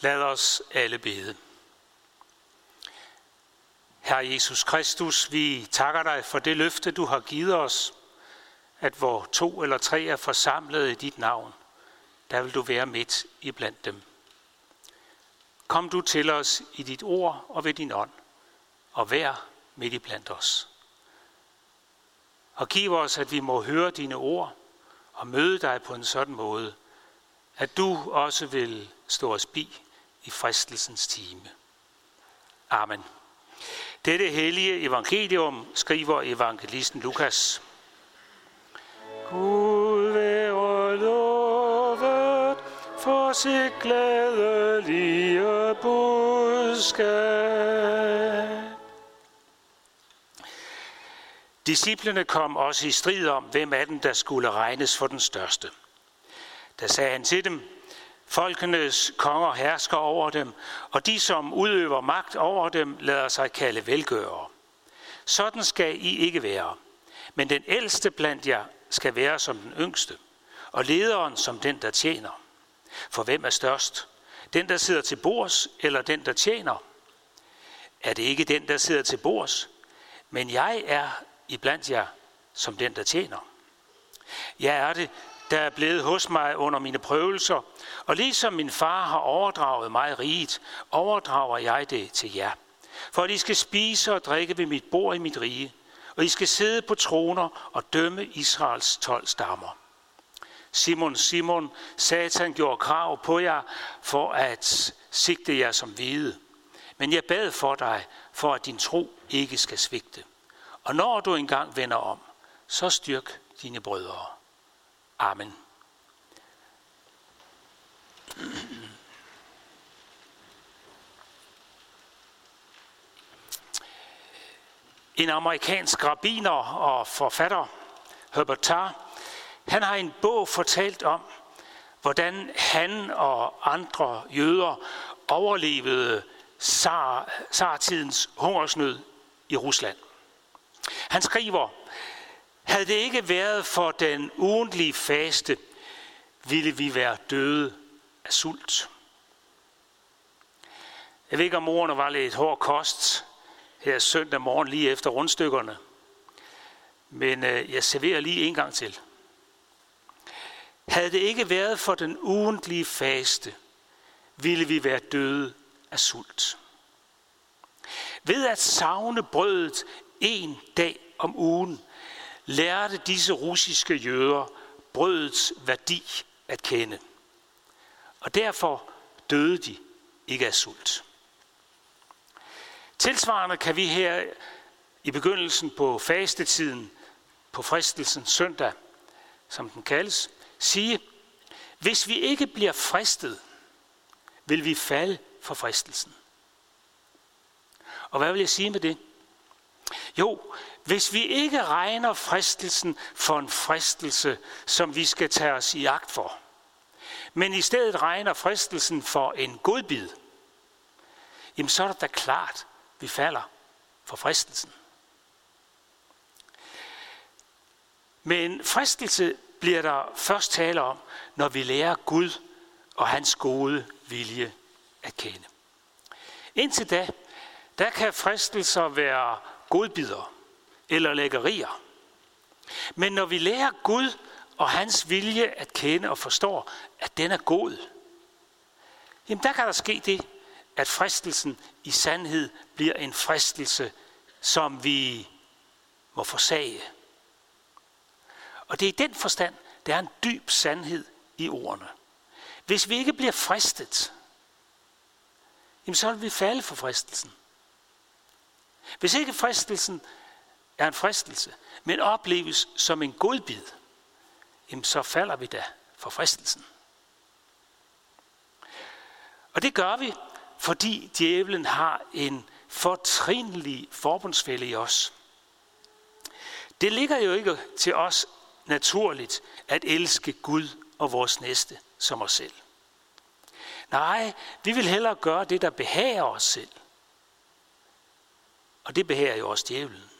Lad os alle bede. Herre Jesus Kristus, vi takker dig for det løfte, du har givet os, at hvor to eller tre er forsamlet i dit navn, der vil du være midt i blandt dem. Kom du til os i dit ord og ved din ånd, og vær midt i blandt os. Og giv os, at vi må høre dine ord og møde dig på en sådan måde, at du også vil stå os bi i fristelsens time. Amen. Dette hellige evangelium skriver evangelisten Lukas. Gud være lovet for sit glædelige budskab. Disciplerne kom også i strid om, hvem af dem, der skulle regnes for den største. Der sagde han til dem, Folkenes konger hersker over dem, og de, som udøver magt over dem, lader sig kalde velgørere. Sådan skal I ikke være. Men den ældste blandt jer skal være som den yngste, og lederen som den, der tjener. For hvem er størst? Den, der sidder til bords, eller den, der tjener? Er det ikke den, der sidder til bords? Men jeg er iblandt jer som den, der tjener. Jeg er det, der er blevet hos mig under mine prøvelser, og ligesom min far har overdraget mig riget, overdrager jeg det til jer. For at I skal spise og drikke ved mit bord i mit rige, og I skal sidde på troner og dømme Israels tolv stammer. Simon, Simon, Satan gjorde krav på jer for at sigte jer som hvide. Men jeg bad for dig, for at din tro ikke skal svigte. Og når du engang vender om, så styrk dine brødre. Amen. En amerikansk rabiner og forfatter, Herbert Tarr, han har i en bog fortalt om, hvordan han og andre jøder overlevede zar, zartidens hungersnød i Rusland. Han skriver, havde det ikke været for den ugentlige faste, ville vi være døde af sult. Jeg ved ikke, om ordene var lidt hård kost her søndag morgen lige efter rundstykkerne. Men øh, jeg serverer lige en gang til. Havde det ikke været for den ugentlige faste, ville vi være døde af sult. Ved at savne brødet en dag om ugen, lærte disse russiske jøder brødets værdi at kende. Og derfor døde de ikke af sult. Tilsvarende kan vi her i begyndelsen på fastetiden, på fristelsen søndag, som den kaldes, sige, hvis vi ikke bliver fristet, vil vi falde for fristelsen. Og hvad vil jeg sige med det? Jo, hvis vi ikke regner fristelsen for en fristelse, som vi skal tage os i agt for, men i stedet regner fristelsen for en godbid, jamen så er det da klart, vi falder for fristelsen. Men fristelse bliver der først tale om, når vi lærer Gud og hans gode vilje at kende. Indtil da, der kan fristelser være godbidder eller lækkerier. Men når vi lærer Gud og hans vilje at kende og forstår, at den er god, jamen der kan der ske det, at fristelsen i sandhed bliver en fristelse, som vi må forsage. Og det er i den forstand, der er en dyb sandhed i ordene. Hvis vi ikke bliver fristet, jamen så vil vi falde for fristelsen. Hvis ikke fristelsen er en fristelse, men opleves som en godbid, jamen så falder vi da for fristelsen. Og det gør vi, fordi djævlen har en fortrinlig forbundsfælde i os. Det ligger jo ikke til os naturligt at elske Gud og vores næste som os selv. Nej, vi vil hellere gøre det, der behager os selv. Og det behager jo også djævlen.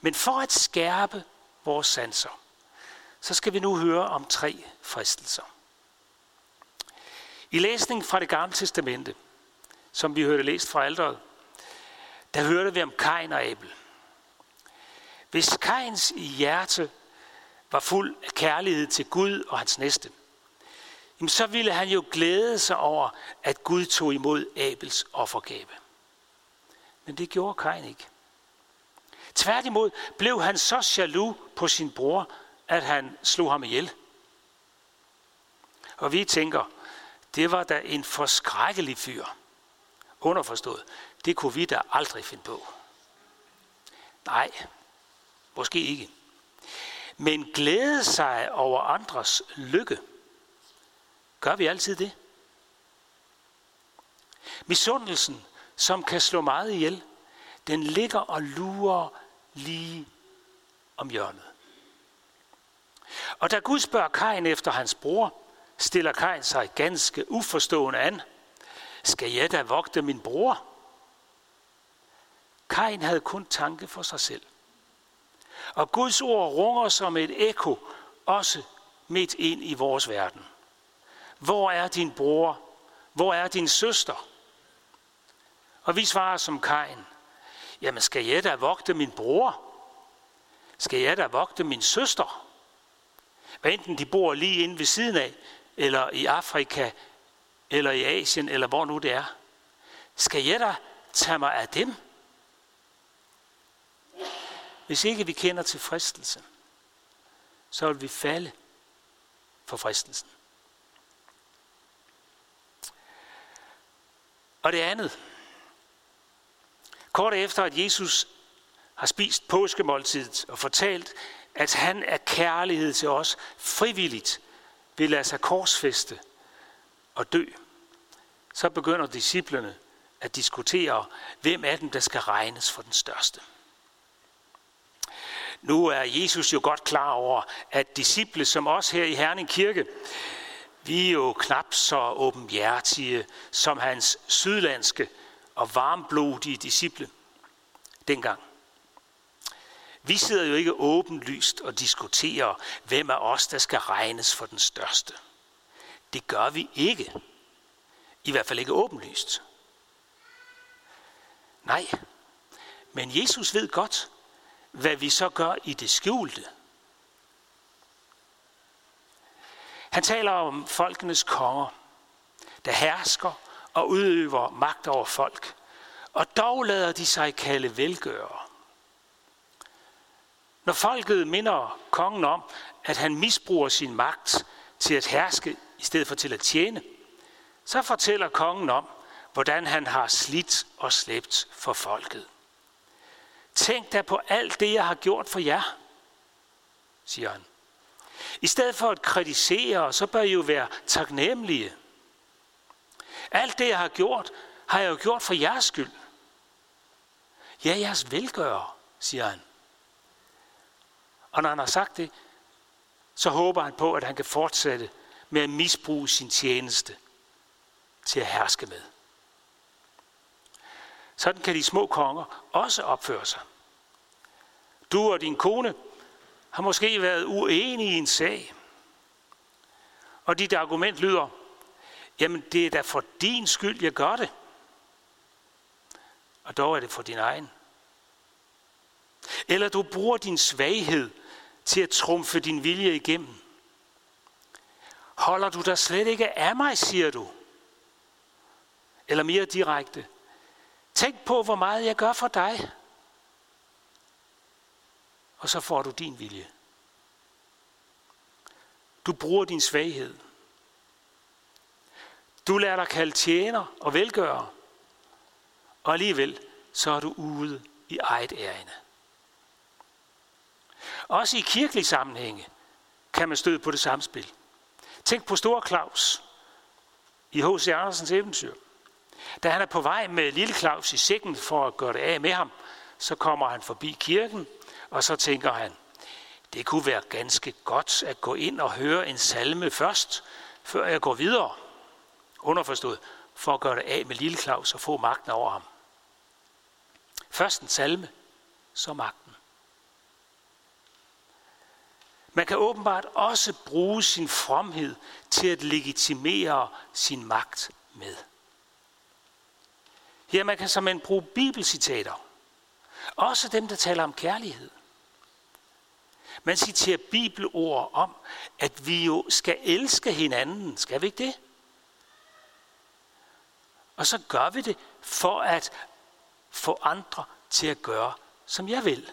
Men for at skærpe vores sanser, så skal vi nu høre om tre fristelser. I læsningen fra det gamle testamente, som vi hørte læst fra alderet, der hørte vi om Kain og Abel. Hvis Kains hjerte var fuld af kærlighed til Gud og hans næste, så ville han jo glæde sig over, at Gud tog imod Abels offergave. Men det gjorde Kain ikke. Tværtimod blev han så jaloux på sin bror, at han slog ham ihjel. Og vi tænker, det var da en forskrækkelig fyr. Underforstået, det kunne vi da aldrig finde på. Nej, måske ikke. Men glæde sig over andres lykke. Gør vi altid det? Misundelsen, som kan slå meget ihjel, den ligger og lurer lige om hjørnet. Og da Gud spørger Kain efter hans bror, stiller Kain sig ganske uforstående an. Skal jeg da vogte min bror? Kain havde kun tanke for sig selv. Og Guds ord runger som et ekko også midt ind i vores verden. Hvor er din bror? Hvor er din søster? Og vi svarer som Kain. Jamen skal jeg da vogte min bror? Skal jeg da vogte min søster? Hvad enten de bor lige inde ved siden af, eller i Afrika, eller i Asien, eller hvor nu det er. Skal jeg da tage mig af dem? Hvis ikke vi kender til fristelsen, så vil vi falde for fristelsen. Og det andet. Kort efter, at Jesus har spist påskemåltidet og fortalt, at han er kærlighed til os frivilligt vil lade sig korsfeste og dø, så begynder disciplerne at diskutere, hvem af dem, der skal regnes for den største. Nu er Jesus jo godt klar over, at disciple som os her i Herning Kirke, vi er jo knap så åbenhjertige som hans sydlandske og varmblodige disciple dengang. Vi sidder jo ikke åbenlyst og diskuterer, hvem af os, der skal regnes for den største. Det gør vi ikke. I hvert fald ikke åbenlyst. Nej, men Jesus ved godt, hvad vi så gør i det skjulte. Han taler om folkenes konger, der hersker og udøver magt over folk, og dog lader de sig kalde velgørere. Når folket minder kongen om, at han misbruger sin magt til at herske i stedet for til at tjene, så fortæller kongen om, hvordan han har slidt og slæbt for folket. Tænk da på alt det, jeg har gjort for jer, siger han. I stedet for at kritisere, så bør I jo være taknemmelige. Alt det, jeg har gjort, har jeg jo gjort for jeres skyld. Ja, jeres velgører, siger han. Og når han har sagt det, så håber han på, at han kan fortsætte med at misbruge sin tjeneste til at herske med. Sådan kan de små konger også opføre sig. Du og din kone har måske været uenige i en sag. Og dit argument lyder, jamen det er da for din skyld, jeg gør det. Og dog er det for din egen. Eller du bruger din svaghed til at trumfe din vilje igennem. Holder du dig slet ikke af mig, siger du? Eller mere direkte. Tænk på, hvor meget jeg gør for dig. Og så får du din vilje. Du bruger din svaghed. Du lader dig kalde tjener og velgører, Og alligevel, så er du ude i eget ærende. Også i kirkelige sammenhænge kan man støde på det samspil. Tænk på Stor Claus i H.C. Andersens eventyr. Da han er på vej med lille Claus i sækken for at gøre det af med ham, så kommer han forbi kirken, og så tænker han, det kunne være ganske godt at gå ind og høre en salme først, før jeg går videre. Underforstået, for at gøre det af med lille Claus og få magten over ham. Først en salme, så magten. Man kan åbenbart også bruge sin fromhed til at legitimere sin magt med. Ja, man kan simpelthen bruge bibelcitater. Også dem, der taler om kærlighed. Man citerer bibelord om, at vi jo skal elske hinanden. Skal vi ikke det? Og så gør vi det for at få andre til at gøre, som jeg vil.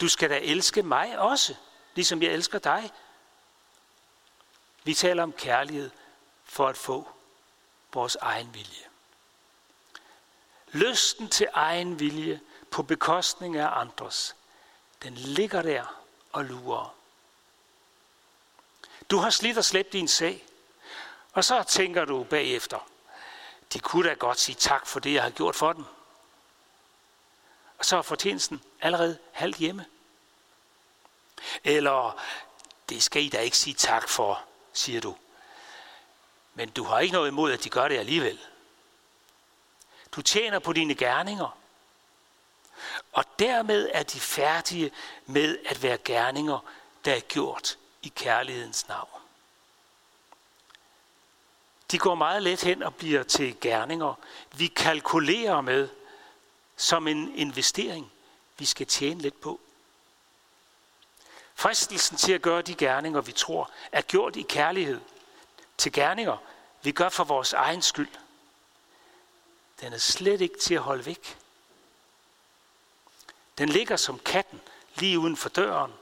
Du skal da elske mig også, ligesom jeg elsker dig. Vi taler om kærlighed for at få vores egen vilje. Lysten til egen vilje på bekostning af andres, den ligger der og lurer. Du har slidt og slæbt din sag, og så tænker du bagefter, de kunne da godt sige tak for det, jeg har gjort for dem. Og så er fortjenesten allerede halvt hjemme. Eller, det skal I da ikke sige tak for, siger du. Men du har ikke noget imod, at de gør det alligevel. Du tjener på dine gerninger. Og dermed er de færdige med at være gerninger, der er gjort i kærlighedens navn. De går meget let hen og bliver til gerninger, vi kalkulerer med som en investering, vi skal tjene lidt på. Fristelsen til at gøre de gerninger, vi tror, er gjort i kærlighed til gerninger, vi gør for vores egen skyld. Den er slet ikke til at holde væk. Den ligger som katten lige uden for døren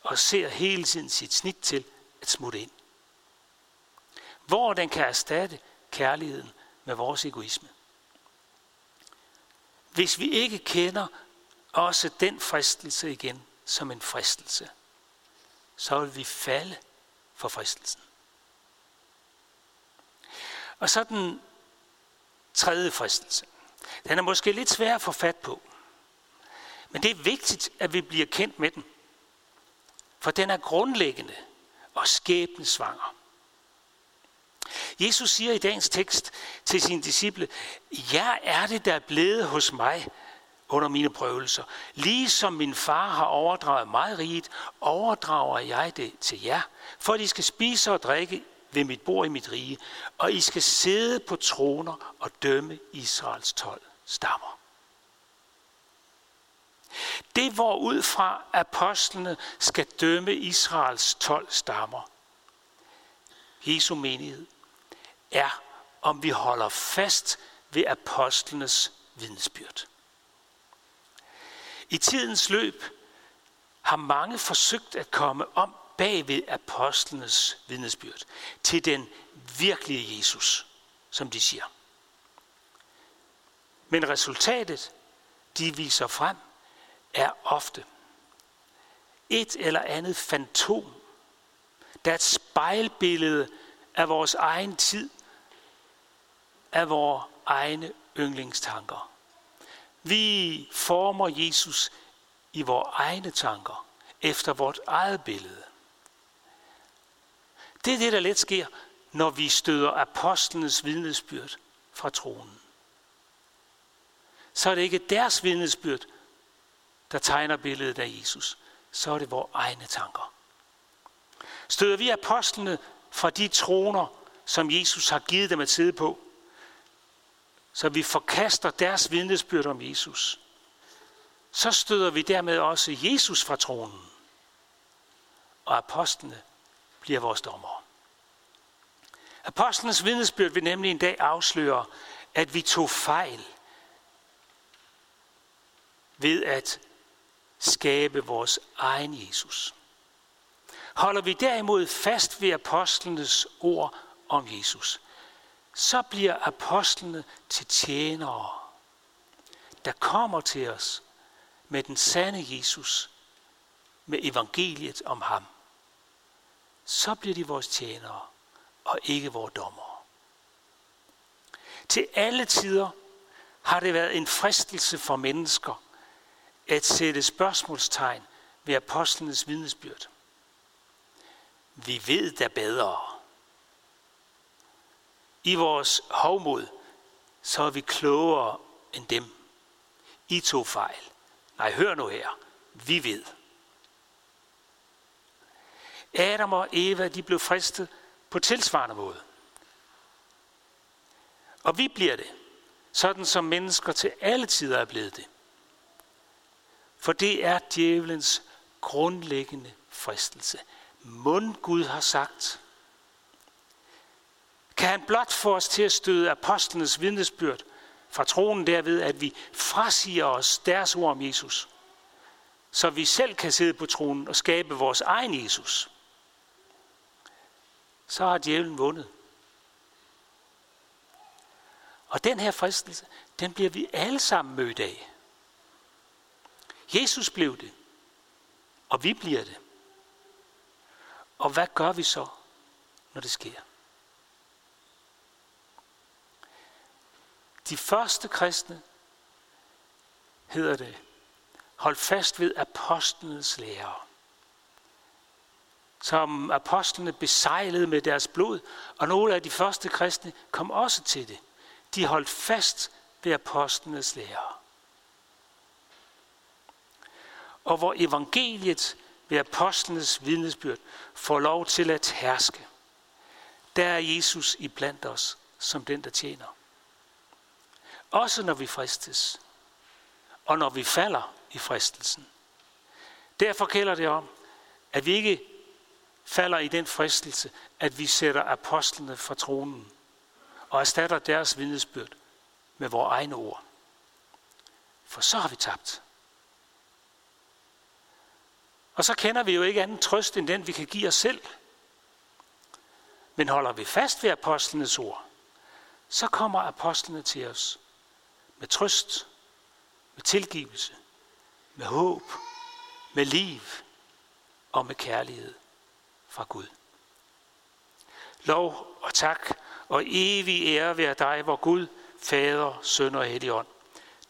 og ser hele tiden sit snit til at smutte ind. Hvor den kan erstatte kærligheden med vores egoisme. Hvis vi ikke kender også den fristelse igen som en fristelse, så vil vi falde for fristelsen. Og så den tredje fristelse. Den er måske lidt svær at få fat på. Men det er vigtigt, at vi bliver kendt med den. For den er grundlæggende og skæbnesvanger. Jesus siger i dagens tekst til sine disciple, jeg er det, der er blevet hos mig under mine prøvelser. Ligesom min far har overdraget mig riget, overdrager jeg det til jer, for at I skal spise og drikke ved mit bord i mit rige, og I skal sidde på troner og dømme Israels 12 stammer. Det, hvor ud fra apostlene skal dømme Israels 12 stammer, Jesu menighed, er, om vi holder fast ved apostlenes vidnesbyrd. I tidens løb har mange forsøgt at komme om bag ved apostlenes vidnesbyrd til den virkelige Jesus, som de siger. Men resultatet, de viser frem, er ofte et eller andet fantom, der er et spejlbillede af vores egen tid, af vores egne yndlingstanker. Vi former Jesus i vores egne tanker, efter vort eget billede. Det er det, der let sker, når vi støder apostlenes vidnesbyrd fra tronen. Så er det ikke deres vidnesbyrd, der tegner billedet af Jesus. Så er det vores egne tanker. Støder vi apostlene fra de troner, som Jesus har givet dem at sidde på, så vi forkaster deres vidnesbyrd om Jesus, så støder vi dermed også Jesus fra tronen. Og apostlene bliver vores dommer. Apostlenes vidnesbyrd vil nemlig en dag afsløre, at vi tog fejl ved at skabe vores egen Jesus. Holder vi derimod fast ved apostlenes ord om Jesus, så bliver apostlene til tjenere, der kommer til os med den sande Jesus, med evangeliet om ham. Så bliver de vores tjenere og ikke vores dommer. Til alle tider har det været en fristelse for mennesker at sætte spørgsmålstegn ved apostlenes vidnesbyrd. Vi ved da bedre. I vores hovmod, så er vi klogere end dem. I to fejl. Nej, hør nu her. Vi ved. Adam og Eva, de blev fristet på tilsvarende måde. Og vi bliver det, sådan som mennesker til alle tider er blevet det. For det er djævelens grundlæggende fristelse. Mund Gud har sagt. Kan han blot få os til at støde apostlenes vidnesbyrd fra tronen derved, at vi frasiger os deres ord om Jesus, så vi selv kan sidde på tronen og skabe vores egen Jesus, så har djævlen vundet. Og den her fristelse, den bliver vi alle sammen mødt af. Jesus blev det, og vi bliver det. Og hvad gør vi så, når det sker? De første kristne hedder det, hold fast ved apostlenes lære. Som apostlene besejlede med deres blod, og nogle af de første kristne kom også til det. De holdt fast ved apostlenes lære. Og hvor evangeliet ved apostlenes vidnesbyrd får lov til at herske, der er Jesus i blandt os som den, der tjener. Også når vi fristes, og når vi falder i fristelsen. Derfor gælder det om, at vi ikke falder i den fristelse, at vi sætter apostlene fra tronen og erstatter deres vidnesbyrd med vores egne ord. For så har vi tabt. Og så kender vi jo ikke anden trøst end den, vi kan give os selv. Men holder vi fast ved apostlenes ord, så kommer apostlene til os med trøst, med tilgivelse, med håb, med liv og med kærlighed fra Gud. Lov og tak og evig ære være dig, hvor Gud, Fader, Søn og Helligånd.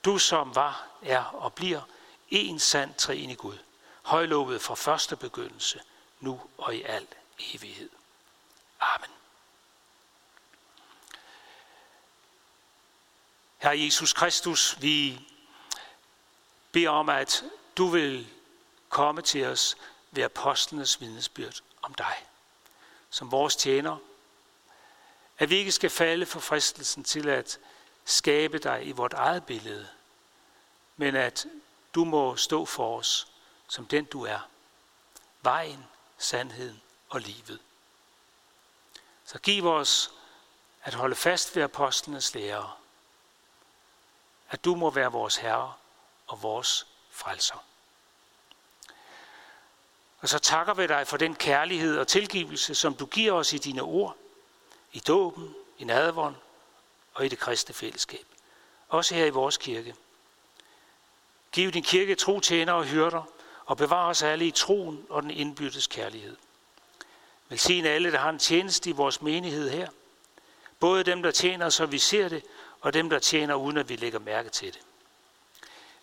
Du som var, er og bliver en sand træen i Gud. Højlovet fra første begyndelse, nu og i al evighed. Amen. Herre Jesus Kristus, vi beder om, at du vil komme til os ved apostlenes vidnesbyrd om dig. Som vores tjener, at vi ikke skal falde for fristelsen til at skabe dig i vort eget billede, men at du må stå for os som den du er. Vejen, sandheden og livet. Så giv os at holde fast ved apostlenes lære, at du må være vores Herre og vores frelser. Og så takker vi dig for den kærlighed og tilgivelse, som du giver os i dine ord, i dåben, i nadvånd og i det kristne fællesskab. Også her i vores kirke. Giv din kirke tro tjener og hyrder, og bevar os alle i troen og den indbyttes kærlighed. Velsign alle, der har en tjeneste i vores menighed her. Både dem, der tjener, så vi ser det, og dem, der tjener, uden at vi lægger mærke til det.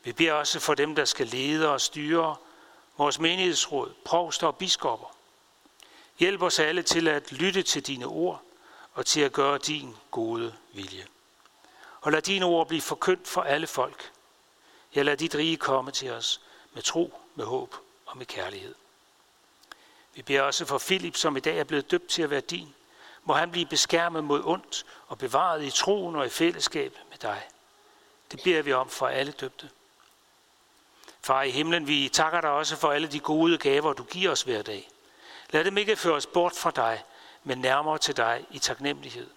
Vi beder også for dem, der skal lede og styre vores menighedsråd, provster og biskopper. Hjælp os alle til at lytte til dine ord og til at gøre din gode vilje. Og lad dine ord blive forkyndt for alle folk. Ja, lad dit rige komme til os med tro, med håb og med kærlighed. Vi beder også for Filip, som i dag er blevet døbt til at være din. Må han blive beskærmet mod ondt og bevaret i troen og i fællesskab med dig. Det beder vi om for alle døbte. Far i himlen, vi takker dig også for alle de gode gaver, du giver os hver dag. Lad dem ikke føre os bort fra dig, men nærmere til dig i taknemmelighed.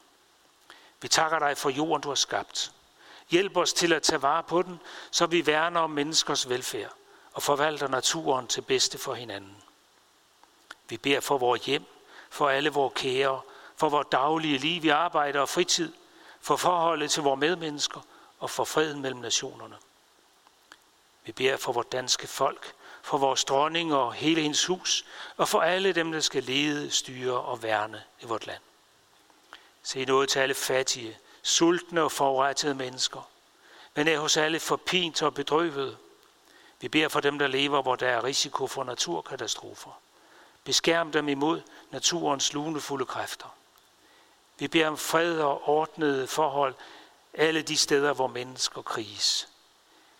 Vi takker dig for jorden, du har skabt. Hjælp os til at tage vare på den, så vi værner om menneskers velfærd og forvalter naturen til bedste for hinanden. Vi beder for vores hjem, for alle vores kære, for vores daglige liv i arbejde og fritid, for forholdet til vores medmennesker og for freden mellem nationerne. Vi beder for vores danske folk, for vores dronning og hele hendes hus, og for alle dem, der skal lede, styre og værne i vort land. Se noget til alle fattige, sultne og forurettede mennesker, men er hos alle forpint og bedrøvede. Vi beder for dem, der lever, hvor der er risiko for naturkatastrofer. Beskærm dem imod naturens lunefulde kræfter. Vi beder om fred og ordnede forhold alle de steder, hvor mennesker kriges.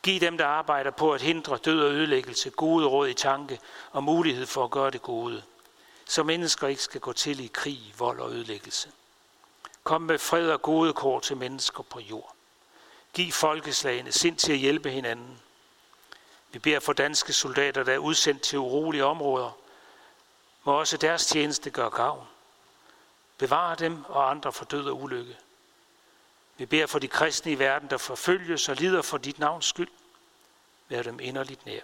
Giv dem, der arbejder på at hindre død og ødelæggelse, gode råd i tanke og mulighed for at gøre det gode. så mennesker ikke skal gå til i krig, vold og ødelæggelse. Kom med fred og gode kår til mennesker på jord. Giv folkeslagene sind til at hjælpe hinanden. Vi beder for danske soldater, der er udsendt til urolige områder. Må også deres tjeneste gøre gavn. Bevar dem og andre for død og ulykke. Vi beder for de kristne i verden, der forfølges og lider for dit navns skyld. Vær dem inderligt nær.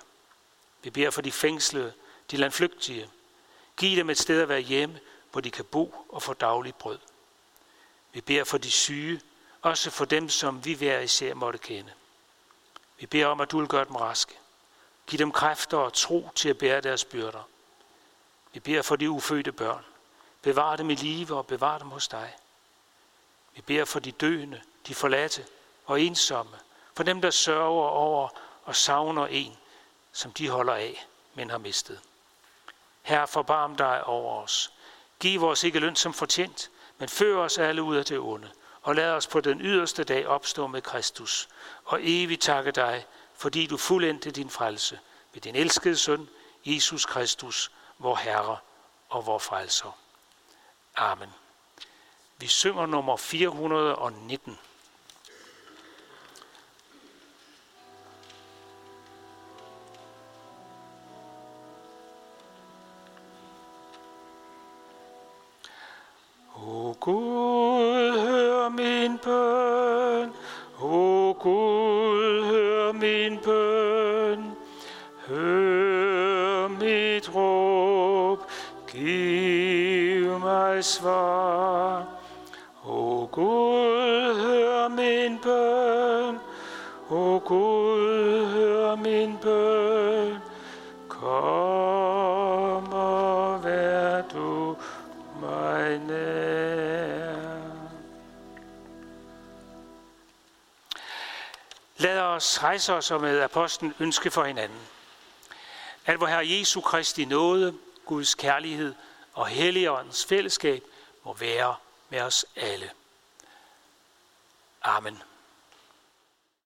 Vi beder for de fængslede, de landflygtige. Giv dem et sted at være hjemme, hvor de kan bo og få dagligt brød. Vi beder for de syge, også for dem, som vi hver især måtte kende. Vi beder om, at du vil gøre dem raske. Giv dem kræfter og tro til at bære deres byrder. Vi beder for de ufødte børn. Bevar dem i live og bevar dem hos dig. Vi beder for de døende, de forladte og ensomme, for dem, der sørger over og savner en, som de holder af, men har mistet. Herre, forbarm dig over os. Giv os ikke løn som fortjent, men før os alle ud af det onde, og lad os på den yderste dag opstå med Kristus, og evigt takke dig, fordi du fuldendte din frelse ved din elskede søn, Jesus Kristus, vor Herre og vor frelser. Amen. Vi synger nummer 419. O Gud, hør min bøn. O Gud, hør min bøn. Hør mit råb. Giv mig svar. O Gud, hør min bøn. O Gud, os rejse os og med apostlen ønske for hinanden. At vor Herre Jesu Kristi nåde, Guds kærlighed og Helligåndens fællesskab må være med os alle. Amen.